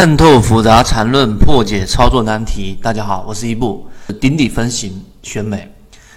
看透复杂缠论，破解操作难题。大家好，我是一步顶底分型选美。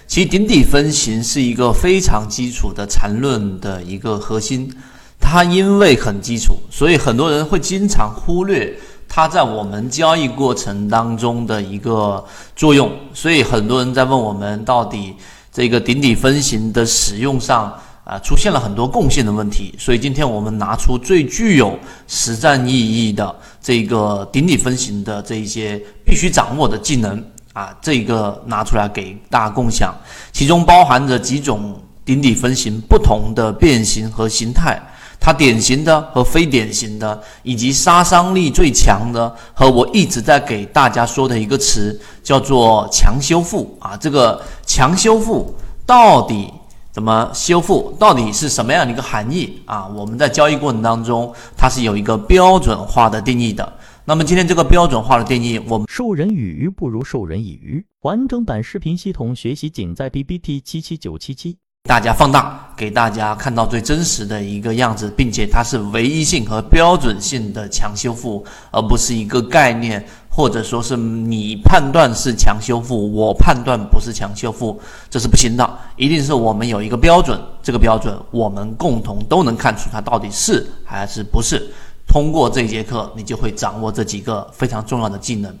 其实顶底分型是一个非常基础的缠论的一个核心，它因为很基础，所以很多人会经常忽略它在我们交易过程当中的一个作用。所以很多人在问我们，到底这个顶底分型的使用上？啊，出现了很多共性的问题，所以今天我们拿出最具有实战意义的这个顶底分型的这一些必须掌握的技能啊，这个拿出来给大家共享，其中包含着几种顶底分型不同的变形和形态，它典型的和非典型的，以及杀伤力最强的和我一直在给大家说的一个词叫做强修复啊，这个强修复到底？怎么修复？到底是什么样的一个含义啊？我们在交易过程当中，它是有一个标准化的定义的。那么今天这个标准化的定义，我们授人以鱼不如授人以渔。完整版视频系统学习仅在 B B T 七七九七七。大家放大，给大家看到最真实的一个样子，并且它是唯一性和标准性的强修复，而不是一个概念，或者说是你判断是强修复，我判断不是强修复，这是不行的。一定是我们有一个标准，这个标准我们共同都能看出它到底是还是不是。通过这节课，你就会掌握这几个非常重要的技能。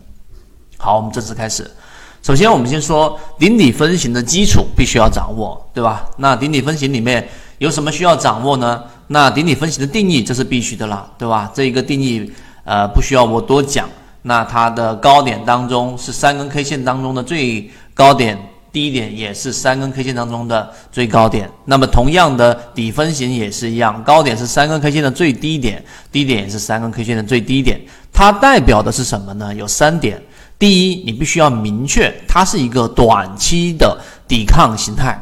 好，我们正式开始。首先，我们先说顶底分型的基础必须要掌握，对吧？那顶底分型里面有什么需要掌握呢？那顶底分型的定义这是必须的啦，对吧？这一个定义呃不需要我多讲。那它的高点当中是三根 K 线当中的最高点，低点也是三根 K 线当中的最高点。那么同样的底分型也是一样，高点是三根 K 线的最低点，低点也是三根 K 线的最低点。它代表的是什么呢？有三点。第一，你必须要明确，它是一个短期的抵抗形态。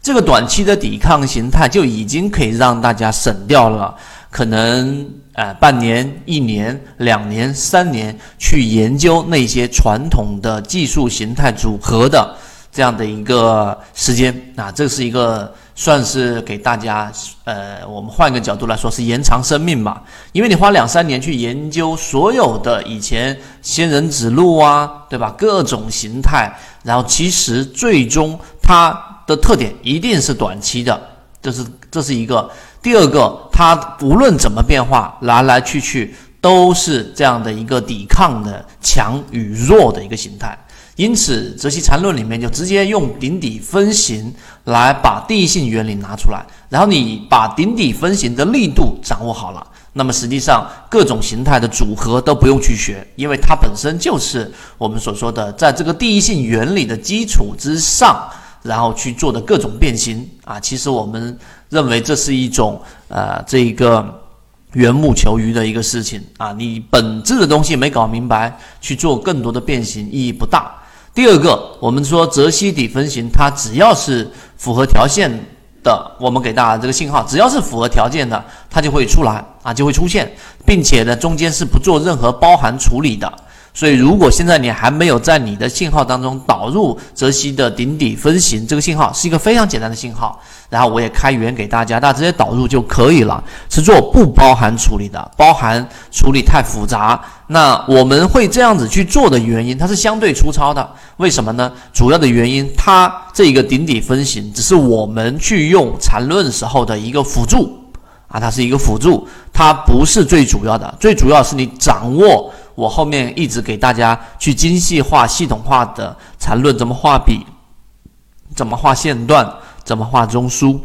这个短期的抵抗形态就已经可以让大家省掉了可能呃半年、一年、两年、三年去研究那些传统的技术形态组合的这样的一个时间啊，这是一个。算是给大家，呃，我们换个角度来说，是延长生命吧。因为你花两三年去研究所有的以前仙人指路啊，对吧？各种形态，然后其实最终它的特点一定是短期的，这是这是一个。第二个，它无论怎么变化，来来去去都是这样的一个抵抗的强与弱的一个形态。因此，泽西缠论里面就直接用顶底分型来把第一性原理拿出来，然后你把顶底分型的力度掌握好了，那么实际上各种形态的组合都不用去学，因为它本身就是我们所说的在这个第一性原理的基础之上，然后去做的各种变形啊。其实我们认为这是一种呃这一个缘木求鱼的一个事情啊，你本质的东西没搞明白，去做更多的变形意义不大。第二个，我们说泽西底分型，它只要是符合条件的，我们给大家这个信号，只要是符合条件的，它就会出来啊，就会出现，并且呢，中间是不做任何包含处理的。所以，如果现在你还没有在你的信号当中导入泽西的顶底分型这个信号，是一个非常简单的信号。然后我也开源给大家，大家直接导入就可以了，是做不包含处理的，包含处理太复杂。那我们会这样子去做的原因，它是相对粗糙的。为什么呢？主要的原因，它这个顶底分型只是我们去用缠论时候的一个辅助啊，它是一个辅助，它不是最主要的。最主要是你掌握。我后面一直给大家去精细化、系统化的缠论，怎么画笔，怎么画线段，怎么画中枢，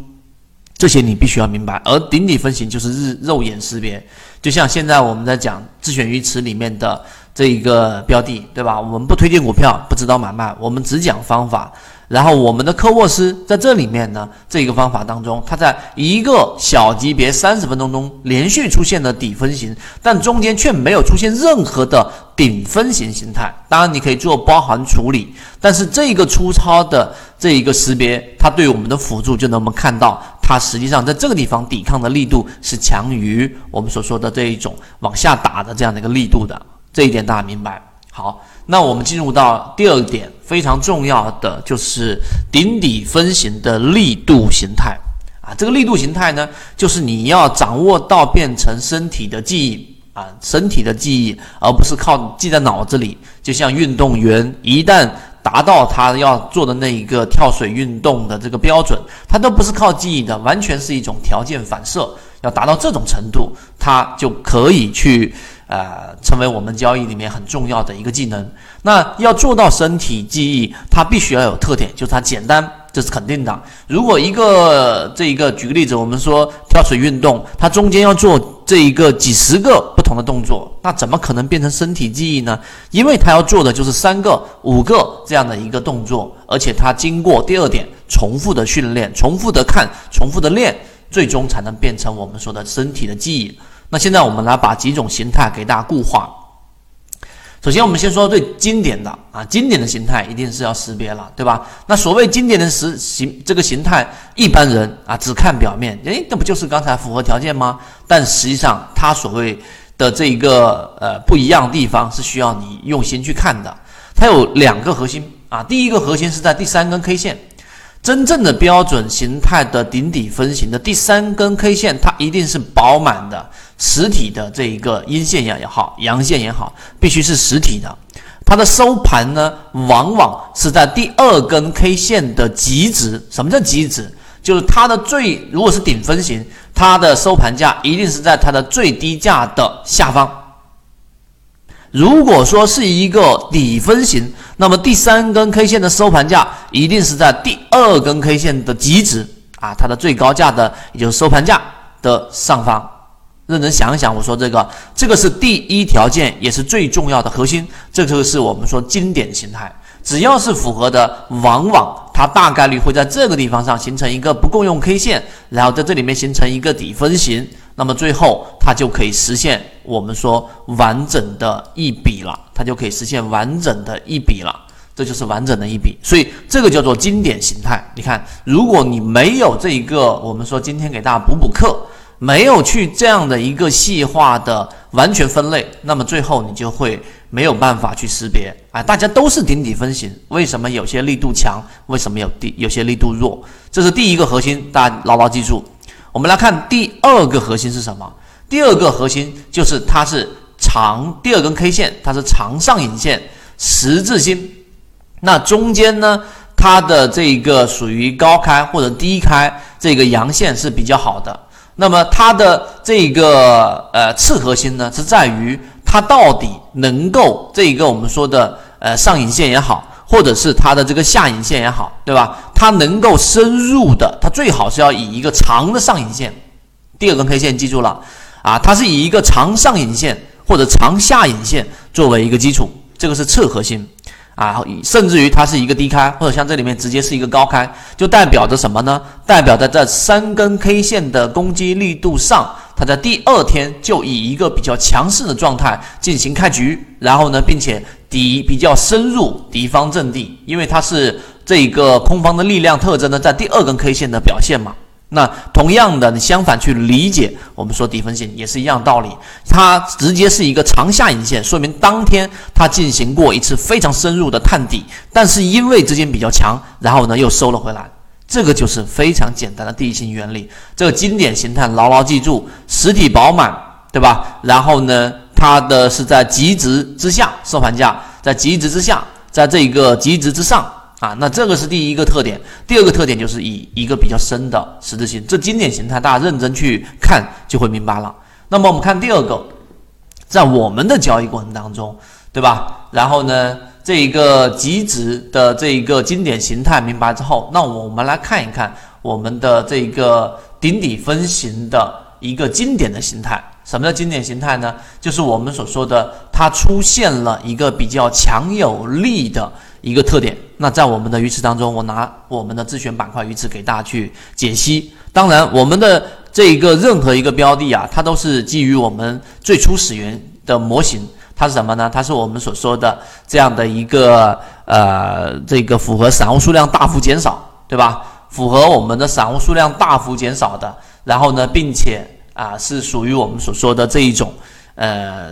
这些你必须要明白。而顶底分型就是日肉眼识别，就像现在我们在讲自选鱼池里面的这一个标的，对吧？我们不推荐股票，不指导买卖，我们只讲方法。然后我们的科沃斯在这里面呢，这个方法当中，它在一个小级别三十分钟中连续出现了底分型，但中间却没有出现任何的顶分型形态。当然你可以做包含处理，但是这个粗糙的这一个识别，它对我们的辅助就能我们看到，它实际上在这个地方抵抗的力度是强于我们所说的这一种往下打的这样的一个力度的。这一点大家明白？好。那我们进入到第二点，非常重要的就是顶底分型的力度形态啊。这个力度形态呢，就是你要掌握到变成身体的记忆啊，身体的记忆，而不是靠记在脑子里。就像运动员一旦达到他要做的那一个跳水运动的这个标准，他都不是靠记忆的，完全是一种条件反射。要达到这种程度，他就可以去呃成为我们交易里面很重要的一个技能。那要做到身体记忆，它必须要有特点，就是它简单，这是肯定的。如果一个这一个举个例子，我们说跳水运动，它中间要做这一个几十个不同的动作，那怎么可能变成身体记忆呢？因为它要做的就是三个、五个这样的一个动作，而且它经过第二点重复的训练、重复的看、重复的练，最终才能变成我们说的身体的记忆。那现在我们来把几种形态给大家固化。首先，我们先说最经典的啊，经典的形态一定是要识别了，对吧？那所谓经典的实形这个形态，一般人啊只看表面，诶，那不就是刚才符合条件吗？但实际上，它所谓的这一个呃不一样的地方，是需要你用心去看的。它有两个核心啊，第一个核心是在第三根 K 线，真正的标准形态的顶底分型的第三根 K 线，它一定是饱满的。实体的这一个阴线也也好，阳线也好，必须是实体的。它的收盘呢，往往是在第二根 K 线的极值。什么叫极值？就是它的最，如果是顶分型，它的收盘价一定是在它的最低价的下方。如果说是一个底分型，那么第三根 K 线的收盘价一定是在第二根 K 线的极值啊，它的最高价的，也就是收盘价的上方。认真想一想，我说这个，这个是第一条件，也是最重要的核心。这就是我们说经典形态，只要是符合的，往往它大概率会在这个地方上形成一个不共用 K 线，然后在这里面形成一个底分型，那么最后它就可以实现我们说完整的一笔了，它就可以实现完整的一笔了，这就是完整的一笔。所以这个叫做经典形态。你看，如果你没有这一个，我们说今天给大家补补课。没有去这样的一个细化的完全分类，那么最后你就会没有办法去识别。哎，大家都是顶底分型，为什么有些力度强？为什么有地有些力度弱？这是第一个核心，大家牢牢记住。我们来看第二个核心是什么？第二个核心就是它是长第二根 K 线，它是长上影线十字星，那中间呢，它的这个属于高开或者低开，这个阳线是比较好的。那么它的这个呃次核心呢，是在于它到底能够这一个我们说的呃上影线也好，或者是它的这个下影线也好，对吧？它能够深入的，它最好是要以一个长的上影线，第二根 K 线记住了啊，它是以一个长上影线或者长下影线作为一个基础，这个是侧核心。啊，甚至于它是一个低开，或者像这里面直接是一个高开，就代表着什么呢？代表着在三根 K 线的攻击力度上，它在第二天就以一个比较强势的状态进行开局，然后呢，并且敌比较深入敌方阵地，因为它是这一个空方的力量特征呢，在第二根 K 线的表现嘛。那同样的，你相反去理解，我们说底分型也是一样道理。它直接是一个长下影线，说明当天它进行过一次非常深入的探底，但是因为资金比较强，然后呢又收了回来。这个就是非常简单的地形原理。这个经典形态牢牢记住：实体饱满，对吧？然后呢，它的是在极值之下收盘价，在极值之下，在这个极值之上。啊，那这个是第一个特点，第二个特点就是以一个比较深的十字星，这经典形态大家认真去看就会明白了。那么我们看第二个，在我们的交易过程当中，对吧？然后呢，这一个极值的这一个经典形态明白之后，那我们来看一看我们的这个顶底分型的一个经典的形态。什么叫经典形态呢？就是我们所说的它出现了一个比较强有力的。一个特点，那在我们的鱼池当中，我拿我们的自选板块鱼池给大家去解析。当然，我们的这一个任何一个标的啊，它都是基于我们最初始源的模型。它是什么呢？它是我们所说的这样的一个呃，这个符合散户数量大幅减少，对吧？符合我们的散户数量大幅减少的，然后呢，并且啊，是属于我们所说的这一种。呃，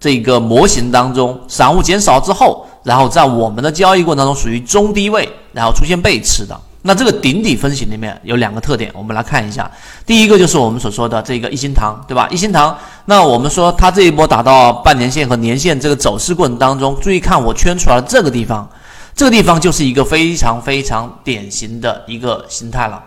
这个模型当中，散户减少之后，然后在我们的交易过程当中属于中低位，然后出现背驰的那这个顶底分型里面有两个特点，我们来看一下。第一个就是我们所说的这个一心堂，对吧？一心堂，那我们说它这一波打到半年线和年线这个走势过程当中，注意看我圈出来的这个地方，这个地方就是一个非常非常典型的一个形态了。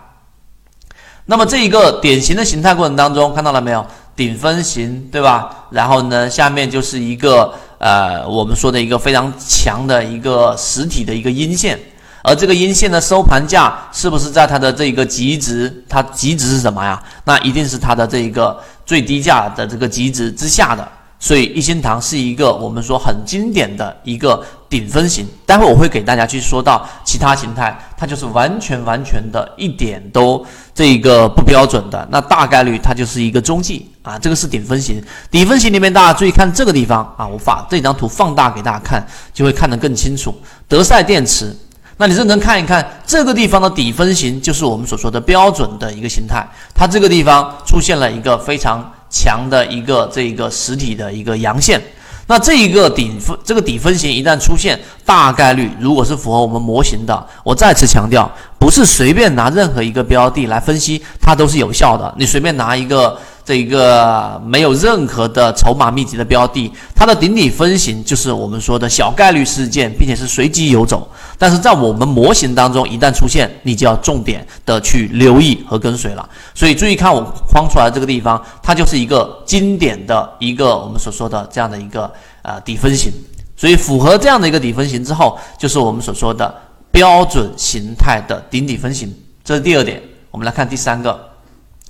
那么这一个典型的形态过程当中，看到了没有？顶分型，对吧？然后呢，下面就是一个呃，我们说的一个非常强的一个实体的一个阴线，而这个阴线的收盘价是不是在它的这个极值？它极值是什么呀？那一定是它的这一个最低价的这个极值之下的。所以一心堂是一个我们说很经典的一个顶分型，待会我会给大家去说到其他形态，它就是完全完全的一点都这个不标准的，那大概率它就是一个中继啊，这个是顶分型。顶分型里面大家注意看这个地方啊，我把这张图放大给大家看，就会看得更清楚。德赛电池，那你认真看一看这个地方的底分型，就是我们所说的标准的一个形态，它这个地方出现了一个非常。强的一个这一个实体的一个阳线，那这一个顶分这个底分型一旦出现，大概率如果是符合我们模型的，我再次强调，不是随便拿任何一个标的来分析它都是有效的，你随便拿一个。这一个没有任何的筹码密集的标的，它的顶底分型就是我们说的小概率事件，并且是随机游走。但是在我们模型当中，一旦出现，你就要重点的去留意和跟随了。所以注意看我框出来这个地方，它就是一个经典的一个我们所说的这样的一个呃底分型。所以符合这样的一个底分型之后，就是我们所说的标准形态的顶底分型。这是第二点。我们来看第三个，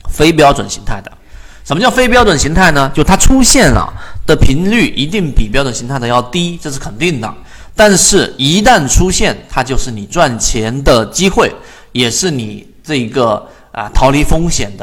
非标准形态的。什么叫非标准形态呢？就它出现了的频率一定比标准形态的要低，这是肯定的。但是，一旦出现，它就是你赚钱的机会，也是你这个啊逃离风险的